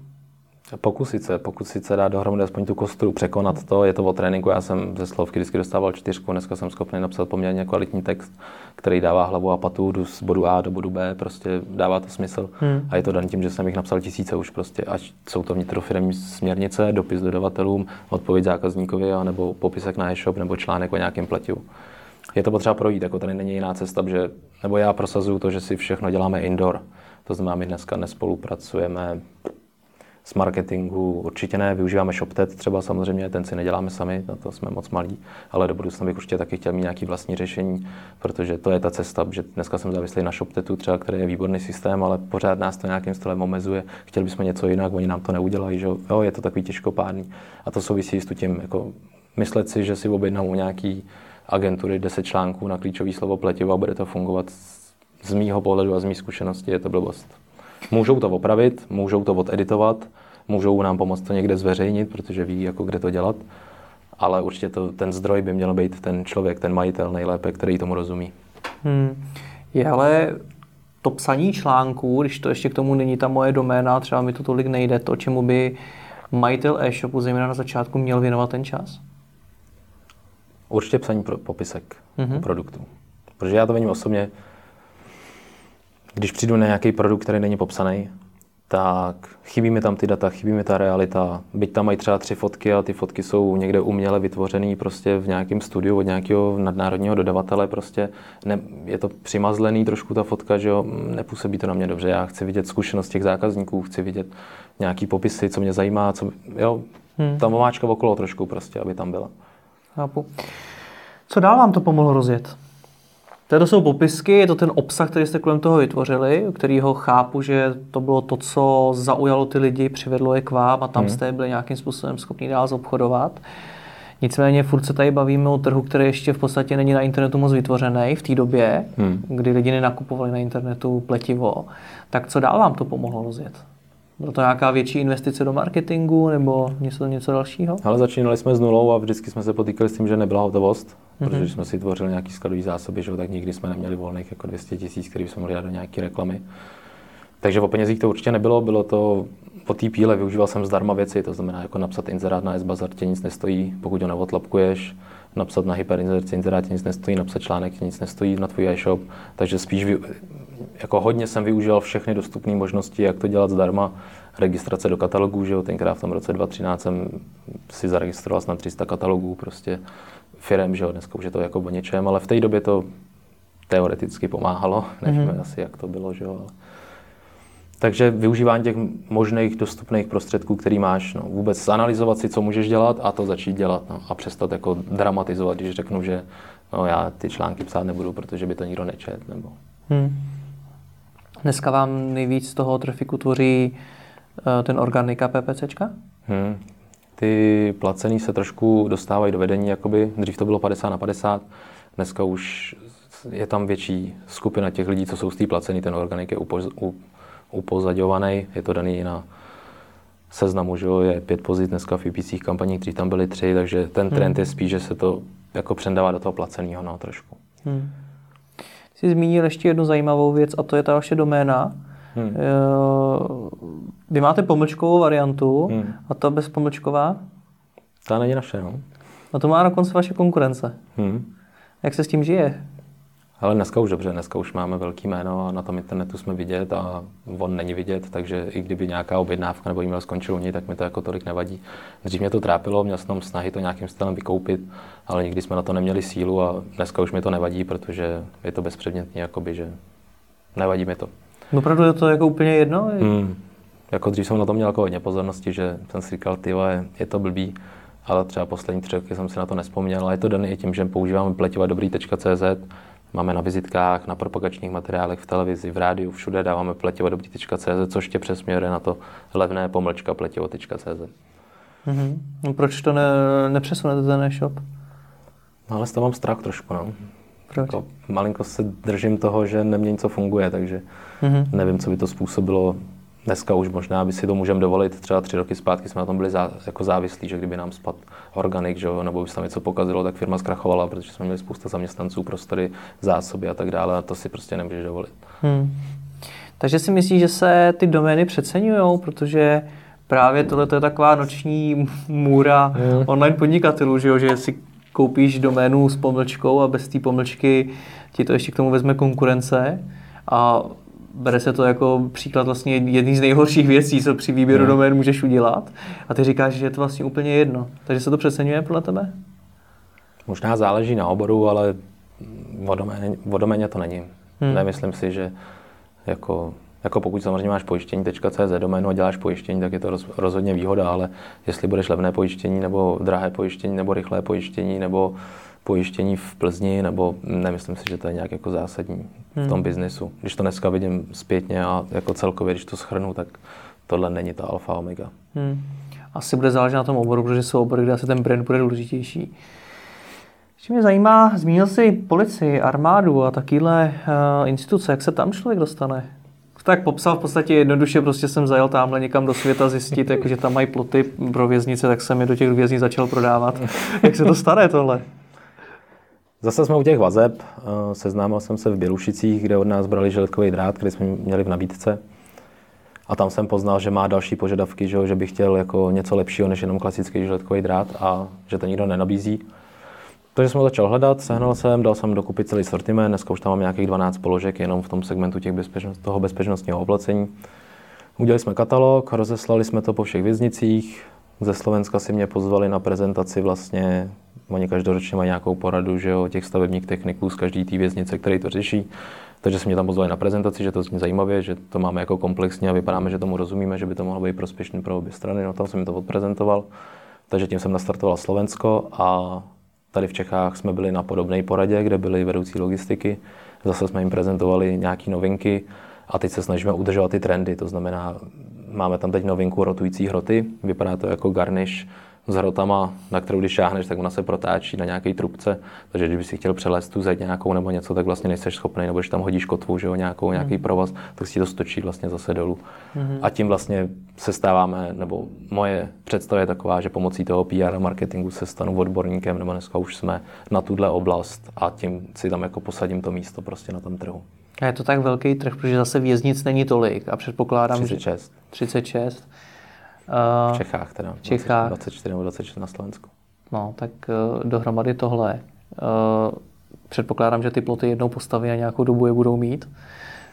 Pokusit se, pokusit se dát dohromady aspoň tu kostru, překonat to, je to o tréninku, já jsem ze slovky vždycky dostával čtyřku, dneska jsem schopný napsat poměrně kvalitní text, který dává hlavu a patu jdu z bodu A do bodu B, prostě dává to smysl hmm. a je to dan tím, že jsem jich napsal tisíce už prostě, ať jsou to vnitrofiremní směrnice, dopis dodavatelům, odpověď zákazníkovi, nebo popisek na e-shop, nebo článek o nějakém plativu. Je to potřeba projít, jako tady není jiná cesta, že, nebo já prosazuju to, že si všechno děláme indoor. To znamená, my dneska nespolupracujeme z marketingu určitě ne, využíváme ShopTet třeba samozřejmě, ten si neděláme sami, na to jsme moc malí, ale do budoucna bych určitě taky chtěl mít nějaký vlastní řešení, protože to je ta cesta, že dneska jsem závislý na ShopTetu třeba, který je výborný systém, ale pořád nás to nějakým stylem omezuje, chtěli bychom něco jinak, oni nám to neudělají, že jo, je to takový těžkopádný. A to souvisí s tím, jako myslet si, že si objednám u nějaký agentury 10 článků na klíčový slovo pletivo a bude to fungovat z mýho pohledu a z mých zkušeností je to blbost. Můžou to opravit, můžou to odeditovat, můžou nám pomoct to někde zveřejnit, protože ví, jako kde to dělat, ale určitě to, ten zdroj by měl být ten člověk, ten majitel nejlépe, který tomu rozumí. Hmm. Je ale to psaní článků, když to ještě k tomu není ta moje doména, třeba mi to tolik nejde, to, čemu by majitel e-shopu, zejména na začátku, měl věnovat ten čas? Určitě psaní pro popisek mm-hmm. produktu. Protože já to vidím osobně, když přijdu na nějaký produkt, který není popsaný, tak chybí mi tam ty data, chybí mi ta realita. Byť tam mají třeba tři fotky a ty fotky jsou někde uměle vytvořené prostě v nějakém studiu od nějakého nadnárodního dodavatele, prostě ne, je to přimazlený trošku ta fotka, že jo, nepůsobí to na mě dobře. Já chci vidět zkušenost těch zákazníků, chci vidět nějaký popisy, co mě zajímá, co, jo, hmm. ta omáčka okolo trošku prostě, aby tam byla. Chápu. Co dál vám to pomohlo rozjet? To jsou popisky, je to ten obsah, který jste kolem toho vytvořili, kterýho chápu, že to bylo to, co zaujalo ty lidi, přivedlo je k vám a tam hmm. jste byli nějakým způsobem schopni dál zobchodovat. Nicméně furt se tady bavíme o trhu, který ještě v podstatě není na internetu moc vytvořený v té době, hmm. kdy lidi nenakupovali na internetu pletivo. Tak co dál vám to pomohlo rozjet? Bylo to nějaká větší investice do marketingu nebo něco, něco dalšího? Ale začínali jsme s nulou a vždycky jsme se potýkali s tím, že nebyla hotovost, mm-hmm. protože jsme si tvořili nějaký skladový zásoby, že, tak nikdy jsme neměli volných jako 200 tisíc, který jsme mohli dát do nějaké reklamy. Takže o penězích to určitě nebylo, bylo to po té píle, využíval jsem zdarma věci, to znamená jako napsat inzerát na S-Bazar tě nic nestojí, pokud ho neotlapkuješ, napsat na hyperinzerci inzerát tě nic nestojí, napsat článek tě nic nestojí na tvůj e-shop, takže spíš vy, jako hodně jsem využíval všechny dostupné možnosti, jak to dělat zdarma. Registrace do katalogů, že jo, tenkrát v tom roce 2013 jsem si zaregistroval na 300 katalogů prostě firem, že jo, dneska už je to jako o něčem, ale v té době to teoreticky pomáhalo, [LAUGHS] nevíme mm-hmm. asi, jak to bylo, že jo, ale... Takže využívání těch možných dostupných prostředků, který máš, no, vůbec zanalizovat si, co můžeš dělat a to začít dělat no, a přestat jako dramatizovat, když řeknu, že no, já ty články psát nebudu, protože by to nikdo nečet. Nebo... Hmm. Dneska vám nejvíc z toho trafiku tvoří uh, ten organika PPCčka? Hmm. Ty placený se trošku dostávají do vedení, jakoby. Dřív to bylo 50 na 50, dneska už je tam větší skupina těch lidí, co jsou z té placený, ten organik je upoz, u, upozaďovaný, je to daný na seznamu, že jo, je pět pozic dneska v UPC kampaních, dřív tam byly tři, takže ten trend hmm. je spíš, že se to jako přendává do toho placeného, no, trošku. Hmm. Jsi zmínil ještě jednu zajímavou věc a to je ta vaše doména. Hmm. Eh, vy máte pomlčkovou variantu hmm. a ta bezpomlčková? Ta není naše, no. A to má dokonce vaše konkurence. Hmm. Jak se s tím žije? Ale dneska už dobře, dneska už máme velký jméno a na tom internetu jsme vidět a on není vidět, takže i kdyby nějaká objednávka nebo e-mail skončil u ní, tak mi to jako tolik nevadí. Dřív mě to trápilo, měl jsem snahy to nějakým stylem vykoupit, ale nikdy jsme na to neměli sílu a dneska už mi to nevadí, protože je to bezpředmětný, jakoby, že nevadí mi to. Opravdu je to jako úplně jedno? Hmm. Jako dřív jsem na to měl jako hodně pozornosti, že jsem si říkal, ty je to blbý, ale třeba poslední tři roky jsem si na to nespomněl, ale je to daný i tím, že používáme pletivadobrí.cz, Máme na vizitkách, na propagačních materiálech, v televizi, v rádiu, všude dáváme pletivodobrý.cz, což tě přesměruje na to levné pomlčka pletivo.cz. Mm-hmm. No proč to ne, nepřesunete ten e-shop? No ale z toho mám strach trošku, no. Proč? Jako, malinko se držím toho, že nemě co funguje, takže mm-hmm. nevím, co by to způsobilo dneska už možná by si to můžeme dovolit. Třeba tři roky zpátky jsme na tom byli zá, jako závislí, že kdyby nám spad organik, že jo, nebo by se tam něco pokazilo, tak firma zkrachovala, protože jsme měli spousta zaměstnanců, prostory, zásoby a tak dále a to si prostě nemůžeš dovolit. Hmm. Takže si myslíš, že se ty domény přeceňují, protože právě tohle je taková noční můra hmm. online podnikatelů, že, jo? že si koupíš doménu s pomlčkou a bez té pomlčky ti to ještě k tomu vezme konkurence a bere se to jako příklad vlastně jedný z nejhorších věcí, co při výběru hmm. domén můžeš udělat. A ty říkáš, že je to vlastně úplně jedno. Takže se to přeceňuje podle tebe? Možná záleží na oboru, ale o doméně, to není. Hmm. Nemyslím si, že jako, jako pokud samozřejmě máš pojištění.cz doménu a děláš pojištění, tak je to roz, rozhodně výhoda, ale jestli budeš levné pojištění, nebo drahé pojištění, nebo rychlé pojištění, nebo pojištění v Plzni, nebo nemyslím si, že to je nějak jako zásadní v tom hmm. biznesu. Když to dneska vidím zpětně a jako celkově, když to schrnu, tak tohle není ta alfa omega. Hmm. Asi bude záležet na tom oboru, protože jsou obory, kde asi ten brand bude důležitější. Ještě mě zajímá, zmínil jsi policii, armádu a takovéhle uh, instituce, jak se tam člověk dostane? Tak popsal v podstatě jednoduše, prostě jsem zajel tamhle někam do světa zjistit, jako, že tam mají ploty pro věznice, tak jsem je do těch věznic začal prodávat. jak se to stane tohle? Zase jsme u těch vazeb. Eh, seznámil jsem se v Bělušicích, kde od nás brali želetkový drát, který jsme měli v nabídce. A tam jsem poznal, že má další požadavky, že, by chtěl jako něco lepšího než jenom klasický želetkový drát a že to nikdo nenabízí. Takže jsem ho začal hledat, sehnal jsem, dal jsem dokupit celý sortiment, dneska už tam mám nějakých 12 položek jenom v tom segmentu těch bezpečnost, toho bezpečnostního oblacení. Udělali jsme katalog, rozeslali jsme to po všech věznicích, ze Slovenska si mě pozvali na prezentaci vlastně Oni každoročně mají nějakou poradu že jo, těch stavebních techniků z každé té věznice, který to řeší. Takže se mě tam pozvali na prezentaci, že to zní zajímavě, že to máme jako komplexně a vypadáme, že tomu rozumíme, že by to mohlo být prospěšné pro obě strany. No tam jsem mi to odprezentoval. Takže tím jsem nastartoval Slovensko a Tady v Čechách jsme byli na podobné poradě, kde byli vedoucí logistiky. Zase jsme jim prezentovali nějaké novinky a teď se snažíme udržovat ty trendy. To znamená, máme tam teď novinku rotující hroty. Vypadá to jako garnish s hrotama, na kterou když šáhneš, tak ona se protáčí na nějaké trubce. Takže když si chtěl přelézt tu zeď nějakou nebo něco, tak vlastně nejseš schopný, nebo když tam hodíš kotvu, že jo, nějakou, mm. nějaký provaz, tak si to stočí vlastně zase dolů. Mm. A tím vlastně se stáváme, nebo moje představa je taková, že pomocí toho PR a marketingu se stanu odborníkem, nebo dneska už jsme na tuhle oblast a tím si tam jako posadím to místo prostě na tom trhu. A je to tak velký trh, protože zase věznic není tolik a předpokládám, 36. že... 36. V Čechách teda. V Čechách. 24 nebo 26 na Slovensku. No, tak uh, dohromady tohle. Uh, předpokládám, že ty ploty jednou postaví a nějakou dobu je budou mít.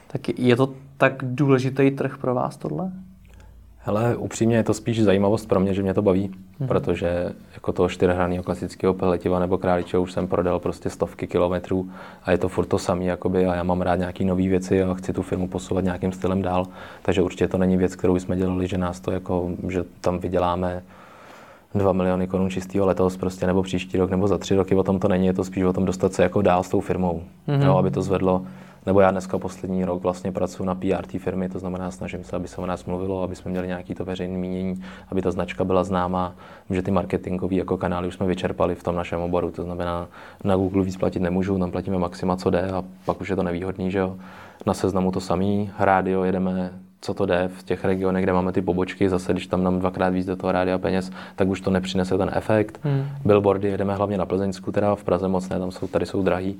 Tak je to tak důležitý trh pro vás tohle? Hele, upřímně je to spíš zajímavost pro mě, že mě to baví, mm-hmm. protože jako toho čtyřhraného klasického peletiva nebo králiče už jsem prodal prostě stovky kilometrů a je to furt to samý jakoby, a já mám rád nějaké nové věci a chci tu firmu posouvat nějakým stylem dál, takže určitě to není věc, kterou jsme dělali, že nás to jako, že tam vyděláme 2 miliony korun čistého letos prostě, nebo příští rok, nebo za tři roky, o tom to není, je to spíš o tom dostat se jako dál s tou firmou, mm-hmm. jo, aby to zvedlo nebo já dneska poslední rok vlastně pracuji na PR té firmy, to znamená snažím se, aby se o nás mluvilo, aby jsme měli nějaký to veřejné mínění, aby ta značka byla známá, že ty marketingové jako kanály už jsme vyčerpali v tom našem oboru, to znamená na Google víc platit nemůžu, tam platíme maxima, co jde a pak už je to nevýhodný, že jo. Na seznamu to samý, rádio jedeme co to jde v těch regionech, kde máme ty pobočky, zase když tam nám dvakrát víc do toho rádia peněz, tak už to nepřinese ten efekt. Hmm. Billboardy jedeme hlavně na Plzeňsku, teda v Praze moc ne, tam jsou, tady jsou drahý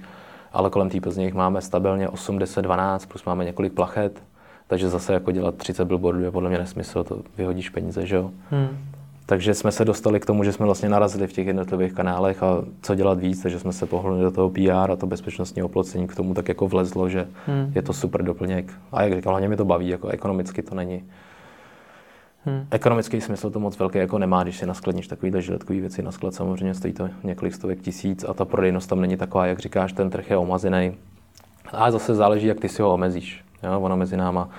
ale kolem té Plzně jich máme stabilně 8, 10, 12, plus máme několik plachet, takže zase jako dělat 30 billboardů je podle mě nesmysl, to vyhodíš peníze, že jo. Hmm. Takže jsme se dostali k tomu, že jsme vlastně narazili v těch jednotlivých kanálech a co dělat víc, takže jsme se pohnuli do toho PR a to bezpečnostní oplocení k tomu tak jako vlezlo, že hmm. je to super doplněk. A jak říkal, hlavně mi to baví, jako ekonomicky to není Hmm. Ekonomický smysl to moc velký jako nemá, když si naskladníš takovýhle žiletkový věci na sklad, samozřejmě stojí to několik stovek tisíc a ta prodejnost tam není taková, jak říkáš, ten trh je omazený. A zase záleží, jak ty si ho omezíš. Jo? Ono mezi náma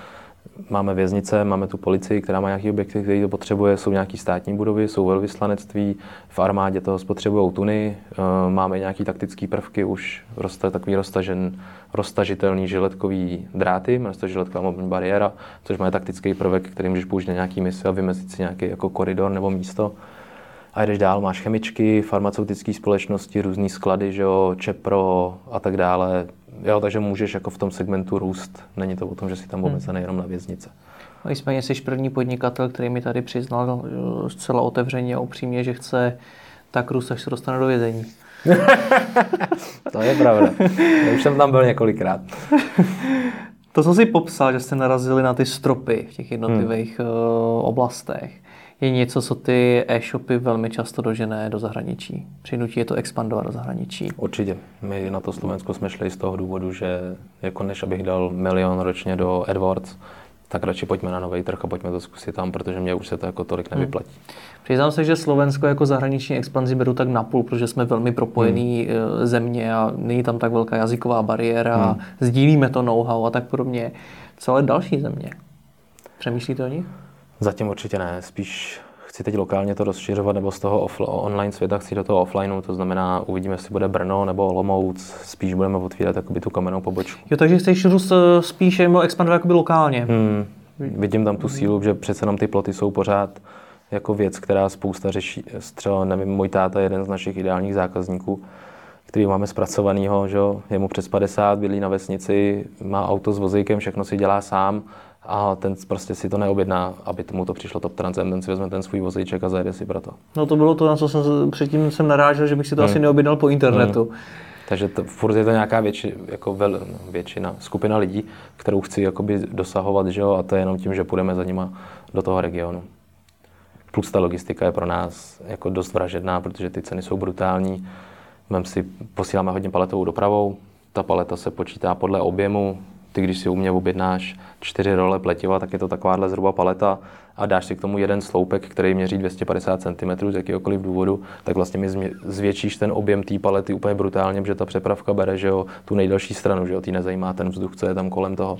máme věznice, máme tu policii, která má nějaký objekty, který to potřebuje, jsou nějaký státní budovy, jsou velvyslanectví, v armádě toho spotřebují tuny, eh, máme nějaký taktické prvky, už roste takový roztažen, roztažitelný žiletkový dráty, se to žiletková mobilní bariéra, což má taktický prvek, který můžeš použít na nějaký misi a vymezit si nějaký jako koridor nebo místo. A jdeš dál, máš chemičky, farmaceutické společnosti, různé sklady, že jo, Čepro a tak dále, jo, takže můžeš jako v tom segmentu růst. Není to o tom, že jsi tam omezený hmm. jenom na věznice. A nicméně jsi první podnikatel, který mi tady přiznal zcela otevřeně a upřímně, že chce tak růst, až se dostane do vězení. [LAUGHS] to je pravda. Já už jsem tam byl několikrát. to, co jsi popsal, že jste narazili na ty stropy v těch jednotlivých hmm. oblastech, je něco, co ty e-shopy velmi často dožené do zahraničí. Přinutí je to expandovat do zahraničí. Určitě. My na to Slovensko jsme šli z toho důvodu, že jako než abych dal milion ročně do AdWords, tak radši pojďme na nový trh a pojďme to zkusit tam, protože mě už se to jako tolik hmm. nevyplatí. Hmm. Přiznám se, že Slovensko jako zahraniční expanzi beru tak napůl, protože jsme velmi propojený hmm. Eh, země a není tam tak velká jazyková bariéra, hmm. sdílíme to know-how a tak podobně. Co ale další země? Přemýšlíte o nich? Zatím určitě ne, spíš chci teď lokálně to rozšiřovat, nebo z toho off- online světa chci do toho offlineu, to znamená, uvidíme, jestli bude Brno nebo Olomouc, spíš budeme otvírat jakoby tu kamennou pobočku. Jo, takže chceš růst eh, spíš expandovat jakoby lokálně. Hmm. Vidím tam tu sílu, že přece nám ty ploty jsou pořád jako věc, která spousta řeší. Třeba, nevím, můj táta je jeden z našich ideálních zákazníků, který máme zpracovanýho, že je mu přes 50, bydlí na vesnici, má auto s vozíkem, všechno si dělá sám a ten prostě si to neobjedná, aby tomu to přišlo top transem, ten si vezme ten svůj vozíček a zajede si pro to. No to bylo to, na co jsem předtím jsem narážel, že bych si to hmm. asi neobjednal po internetu. Hmm. Takže to, furt je to nějaká větši, jako vel, většina, skupina lidí, kterou chci jakoby dosahovat, že jo, a to je jenom tím, že půjdeme za nima do toho regionu. Plus ta logistika je pro nás jako dost vražedná, protože ty ceny jsou brutální. Vem si, posíláme hodně paletovou dopravou, ta paleta se počítá podle objemu, ty, když si u mě objednáš čtyři role pletiva, tak je to takováhle zhruba paleta a dáš si k tomu jeden sloupek, který měří 250 cm z jakéhokoliv důvodu, tak vlastně mi zvětšíš ten objem té palety úplně brutálně, protože ta přepravka bere že jo, tu nejdelší stranu, že jo, ty nezajímá ten vzduch, co je tam kolem toho.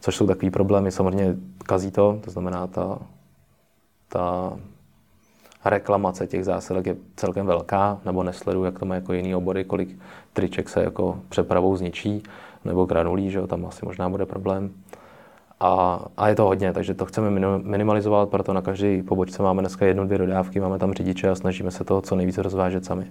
Což jsou takový problémy, samozřejmě kazí to, to znamená ta, ta reklamace těch zásilek je celkem velká, nebo nesleduju, jak to má jako jiný obory, kolik triček se jako přepravou zničí, nebo granulí, že jo, tam asi možná bude problém. A, a je to hodně, takže to chceme minimalizovat, proto na každé pobočce máme dneska jednu, dvě dodávky, máme tam řidiče a snažíme se toho co nejvíce rozvážet sami.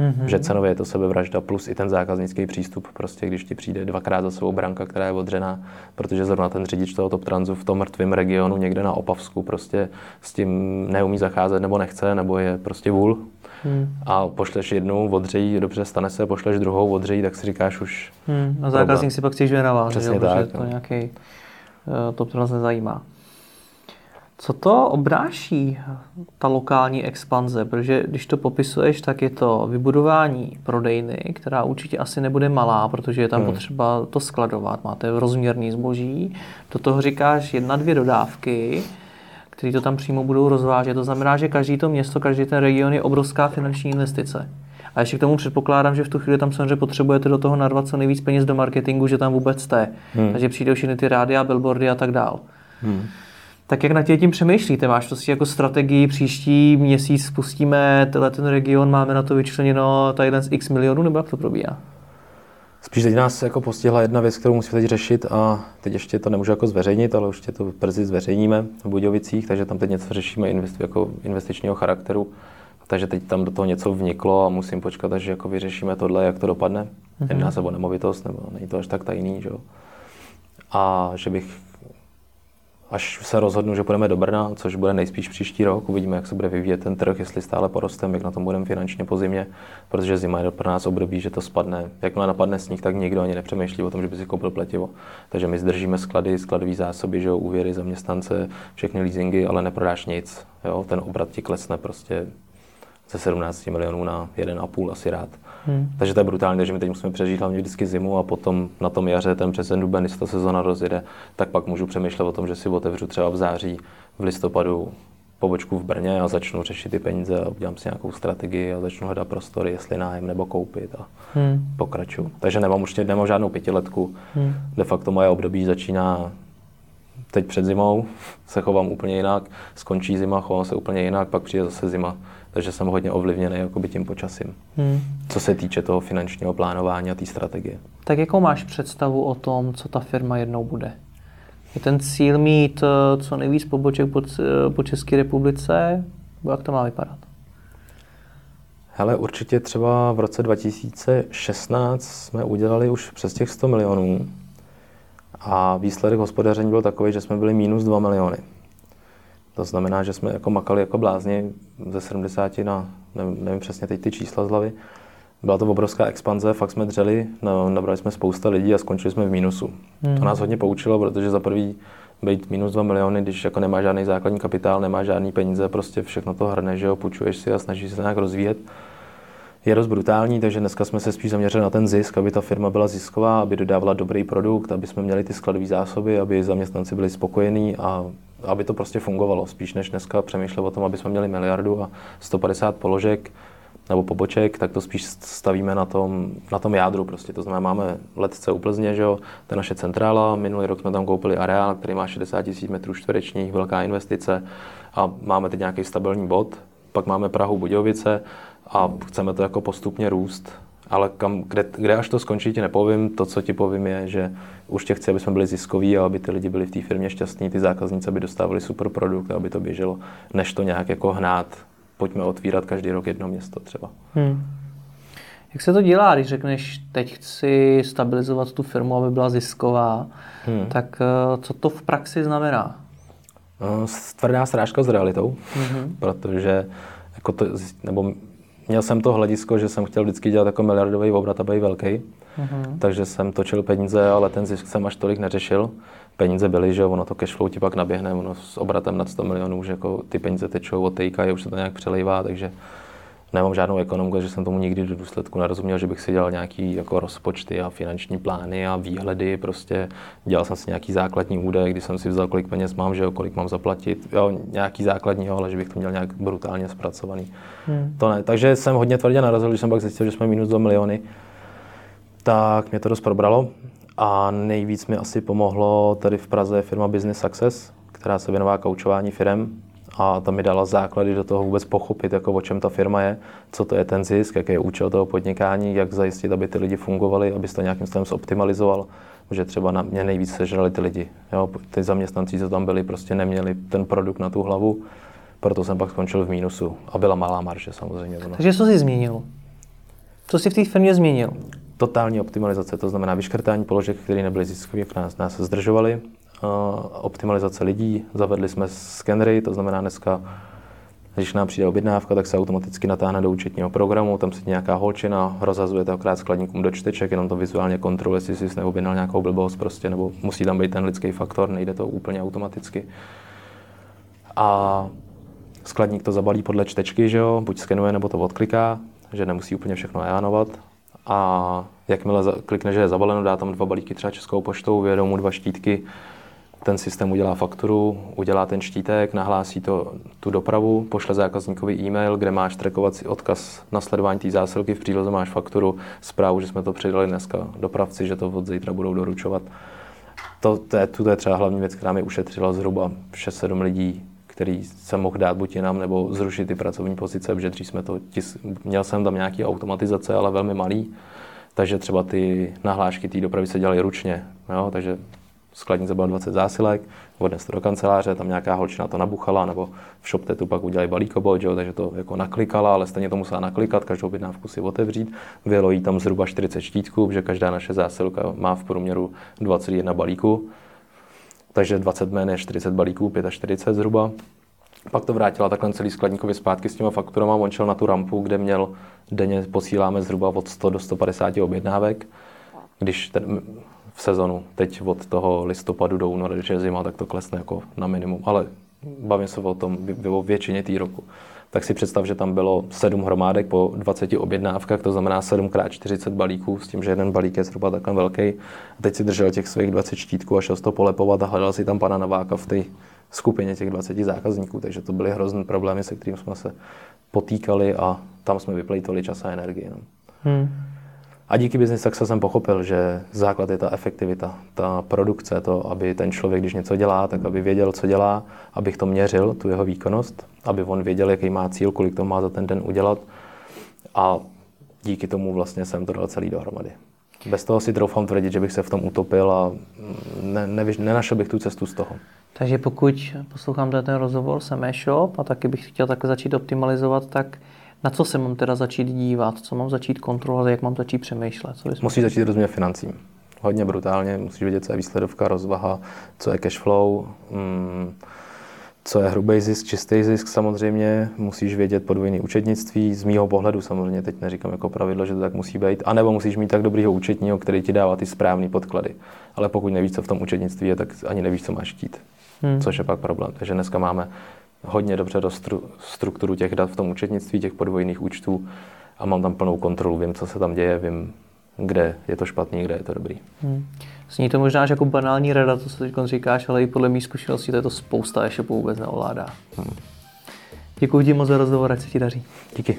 Mm-hmm. Že cenově je to sebevražda plus i ten zákaznický přístup, prostě když ti přijde dvakrát za sebou branka, která je odřená, protože zrovna ten řidič toho top transu v tom mrtvém regionu někde na Opavsku prostě s tím neumí zacházet nebo nechce, nebo je prostě vůl. Hmm. A pošleš jednu, odřejí, dobře, stane se, pošleš druhou, odřejí, tak si říkáš už. Hmm. A zákazník si pak chceš věnovat, Přesně že, tak, protože to no. nějaký uh, top trans nezajímá. Co to obnáší, ta lokální expanze? Protože když to popisuješ, tak je to vybudování prodejny, která určitě asi nebude malá, protože je tam hmm. potřeba to skladovat. Máte rozměrný zboží. Do toho říkáš jedna, dvě dodávky, které to tam přímo budou rozvážet. To znamená, že každý to město, každý ten region je obrovská finanční investice. A ještě k tomu předpokládám, že v tu chvíli tam samozřejmě potřebujete do toho narvat co nejvíc peněz do marketingu, že tam vůbec jste. Hmm. Takže přijdou všechny ty rádia, billboardy a tak dál. Hmm. Tak jak na tě tím přemýšlíte? Máš to si jako strategii příští měsíc spustíme tenhle ten region, máme na to vyčleněno tadyhle z x milionů, nebo jak to probíhá? Spíš teď nás jako postihla jedna věc, kterou musíme teď řešit a teď ještě to nemůžu jako zveřejnit, ale už to brzy zveřejníme v Budějovicích, takže tam teď něco řešíme invest, jako investičního charakteru. Takže teď tam do toho něco vniklo a musím počkat, až jako vyřešíme tohle, jak to dopadne. Mm-hmm. Jedná se o nemovitost, nebo není to až tak tajný, že jo. A že bych až se rozhodnu, že půjdeme do Brna, což bude nejspíš příští rok. Uvidíme, jak se bude vyvíjet ten trh, jestli stále porostem, jak na tom budeme finančně po zimě, protože zima je pro nás období, že to spadne. Jakmile napadne sníh, tak nikdo ani nepřemýšlí o tom, že by si koupil pletivo. Takže my zdržíme sklady, skladové zásoby, že jo, úvěry, zaměstnance, všechny leasingy, ale neprodáš nic. Jo? Ten obrat ti klesne prostě ze 17 milionů na 1,5 asi rád. Hmm. Takže to je brutální, takže my teď musíme přežít hlavně vždycky zimu a potom na tom jaře, ten přesen duben, když ta sezona rozjede, tak pak můžu přemýšlet o tom, že si otevřu třeba v září, v listopadu pobočku v Brně a začnu řešit ty peníze a udělám si nějakou strategii a začnu hledat prostory, jestli nájem nebo koupit a hmm. pokračuju. Takže nemám už nemám žádnou pětiletku. Hmm. De facto moje období začíná teď před zimou, [LAUGHS] se chovám úplně jinak, skončí zima, chovám se úplně jinak, pak přijde zase zima takže jsem hodně ovlivněný jakoby tím počasím, hmm. co se týče toho finančního plánování a té strategie. Tak jakou máš představu o tom, co ta firma jednou bude? Je ten cíl mít eh, co nejvíc poboček po, eh, po České republice? Jak to má vypadat? Hele, určitě třeba v roce 2016 jsme udělali už přes těch 100 milionů a výsledek hospodaření byl takový, že jsme byli minus 2 miliony. To znamená, že jsme jako makali jako blázni ze 70 na, nevím, nevím přesně teď ty čísla z hlavy. Byla to obrovská expanze, fakt jsme dřeli, no, nabrali jsme spousta lidí a skončili jsme v mínusu. Hmm. To nás hodně poučilo, protože za prvý být minus 2 miliony, když jako nemá žádný základní kapitál, nemá žádný peníze, prostě všechno to hrne, že jo, půjčuješ si a snažíš se nějak rozvíjet. Je dost brutální, takže dneska jsme se spíš zaměřili na ten zisk, aby ta firma byla zisková, aby dodávala dobrý produkt, aby jsme měli ty skladové zásoby, aby zaměstnanci byli spokojení a aby to prostě fungovalo, spíš než dneska přemýšlet o tom, aby jsme měli miliardu a 150 položek nebo poboček, tak to spíš stavíme na tom, na tom jádru prostě. To znamená, máme letce u Plzně, že jo, to je naše centrála, minulý rok jsme tam koupili areál, který má 60 000 metrů čtverečních, velká investice a máme teď nějaký stabilní bod, pak máme Prahu Budějovice a chceme to jako postupně růst ale kam, kde, kde až to skončí, ti nepovím. To, co ti povím, je, že už tě chci, aby jsme byli ziskoví a aby ty lidi byli v té firmě šťastní, ty zákazníci, aby dostávali super produkt a aby to běželo, než to nějak jako hnát. Pojďme otvírat každý rok jedno město třeba. Hmm. Jak se to dělá, když řekneš, teď chci stabilizovat tu firmu, aby byla zisková, hmm. tak eh, co to v praxi znamená? No, tvrdá srážka s realitou, hmm. protože jako to, nebo měl jsem to hledisko, že jsem chtěl vždycky dělat jako miliardový obrat a být velký. Mm-hmm. Takže jsem točil peníze, ale ten zisk jsem až tolik neřešil. Peníze byly, že ono to cashflow ti pak naběhne, ono s obratem nad 100 milionů, že jako ty peníze tečou, odtejkají, už se to nějak přelejvá, takže nemám žádnou ekonomku, že jsem tomu nikdy do důsledku nerozuměl, že bych si dělal nějaký jako rozpočty a finanční plány a výhledy. Prostě dělal jsem si nějaký základní údaj, kdy jsem si vzal, kolik peněz mám, že jo, kolik mám zaplatit. Jo, nějaký základní, ale že bych to měl nějak brutálně zpracovaný. Hmm. To ne. Takže jsem hodně tvrdě narazil, když jsem pak zjistil, že jsme minus 2 miliony. Tak mě to dost probralo. A nejvíc mi asi pomohlo tady v Praze firma Business Success, která se věnová koučování firm a ta mi dala základy do toho vůbec pochopit, jako o čem ta firma je, co to je ten zisk, jaký je účel toho podnikání, jak zajistit, aby ty lidi fungovali, aby to nějakým způsobem zoptimalizoval, že třeba na mě nejvíc sežrali ty lidi. Jo, ty zaměstnanci, co tam byli, prostě neměli ten produkt na tu hlavu, proto jsem pak skončil v mínusu a byla malá marže samozřejmě. Takže co jsi změnil? Co jsi v té firmě změnil? Totální optimalizace, to znamená vyškrtání položek, které nebyly ziskové, jak nás, nás zdržovaly. Uh, optimalizace lidí, zavedli jsme skenery, to znamená dneska, když nám přijde objednávka, tak se automaticky natáhne do účetního programu, tam si nějaká holčina, rozhazuje to akorát skladníkům do čteček, jenom to vizuálně kontroluje, jestli jsi neobjednal nějakou blbost prostě, nebo musí tam být ten lidský faktor, nejde to úplně automaticky. A skladník to zabalí podle čtečky, že jo, buď skenuje, nebo to odkliká, že nemusí úplně všechno ejánovat. A jakmile klikne, že je zabaleno, dá tam dva balíky třeba českou poštou, vyjedou mu dva štítky, ten systém udělá fakturu, udělá ten štítek, nahlásí to tu dopravu, pošle zákazníkovi e-mail, kde máš trackovací odkaz na sledování té zásilky, v příloze máš fakturu, zprávu, že jsme to přidali dneska dopravci, že to od zítra budou doručovat. To, to, je, to je třeba hlavní věc, která mi ušetřila zhruba 6-7 lidí který jsem mohl dát buď jinam, nebo zrušit ty pracovní pozice, protože dřív jsme to, tis, měl jsem tam nějaký automatizace, ale velmi malý, takže třeba ty nahlášky té dopravy se dělaly ručně, jo? takže skladnice byla 20 zásilek, odnes to do kanceláře, tam nějaká holčina to nabuchala, nebo v ShopTetu pak udělali balíkobot, jo, takže to jako naklikala, ale stejně to musela naklikat, každou objednávku si otevřít. Vyjelo jí tam zhruba 40 štítků, že každá naše zásilka má v průměru 21 balíků, takže 20 men je 40 balíků, 45 zhruba. Pak to vrátila takhle celý skladníkovi zpátky s těma fakturama, on šel na tu rampu, kde měl denně posíláme zhruba od 100 do 150 objednávek. Když ten, v sezonu, teď od toho listopadu do února, když je zima, tak to klesne jako na minimum, ale bavím se o tom o většině té roku. Tak si představ, že tam bylo 7 hromádek po 20 objednávkách, to znamená 7 x 40 balíků, s tím, že jeden balík je zhruba takhle velký. A teď si držel těch svých 20 štítků a šel to polepovat a hledal si tam pana Nováka v té skupině těch 20 zákazníků, takže to byly hrozné problémy, se kterými jsme se potýkali a tam jsme vyplejtovali čas a energii. No. Hmm. A díky Business Success jsem pochopil, že základ je ta efektivita, ta produkce, to, aby ten člověk, když něco dělá, tak aby věděl, co dělá, abych to měřil, tu jeho výkonnost, aby on věděl, jaký má cíl, kolik to má za ten den udělat. A díky tomu vlastně jsem to dal celý dohromady. Bez toho si troufám tvrdit, že bych se v tom utopil a ne, ne, nenašel bych tu cestu z toho. Takže pokud poslouchám ten rozhovor, jsem e-shop a taky bych chtěl takhle začít optimalizovat, tak na co se mám teda začít dívat, co mám začít kontrolovat, jak mám začít přemýšlet? Co Musíš začít rozumět financím. Hodně brutálně, musíš vědět, co je výsledovka, rozvaha, co je cash flow, mm, co je hrubý zisk, čistý zisk samozřejmě, musíš vědět podvojný účetnictví, z mýho pohledu samozřejmě, teď neříkám jako pravidlo, že to tak musí být, anebo musíš mít tak dobrýho účetního, který ti dává ty správné podklady. Ale pokud nevíš, co v tom účetnictví je, tak ani nevíš, co máš chtít. Hmm. Což je pak problém. Takže dneska máme hodně dobře do stru, strukturu těch dat v tom účetnictví, těch podvojných účtů a mám tam plnou kontrolu, vím, co se tam děje, vím, kde je to špatný, kde je to dobrý. Hmm. Zní to možná jako banální rada, to, co teď říkáš, ale i podle mých zkušeností to je to spousta ještě vůbec neovládá. Hmm. Děkuji ti moc za rozhovor, ať se ti daří. Díky.